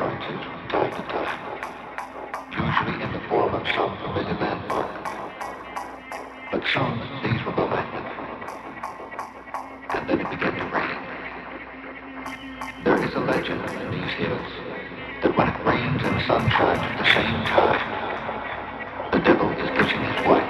constructed, usually in the form of some familiar landmark, but soon these were behind and then it began to rain. There is a legend in these hills that when it rains and sun shines at the same time, the devil is pushing his wife.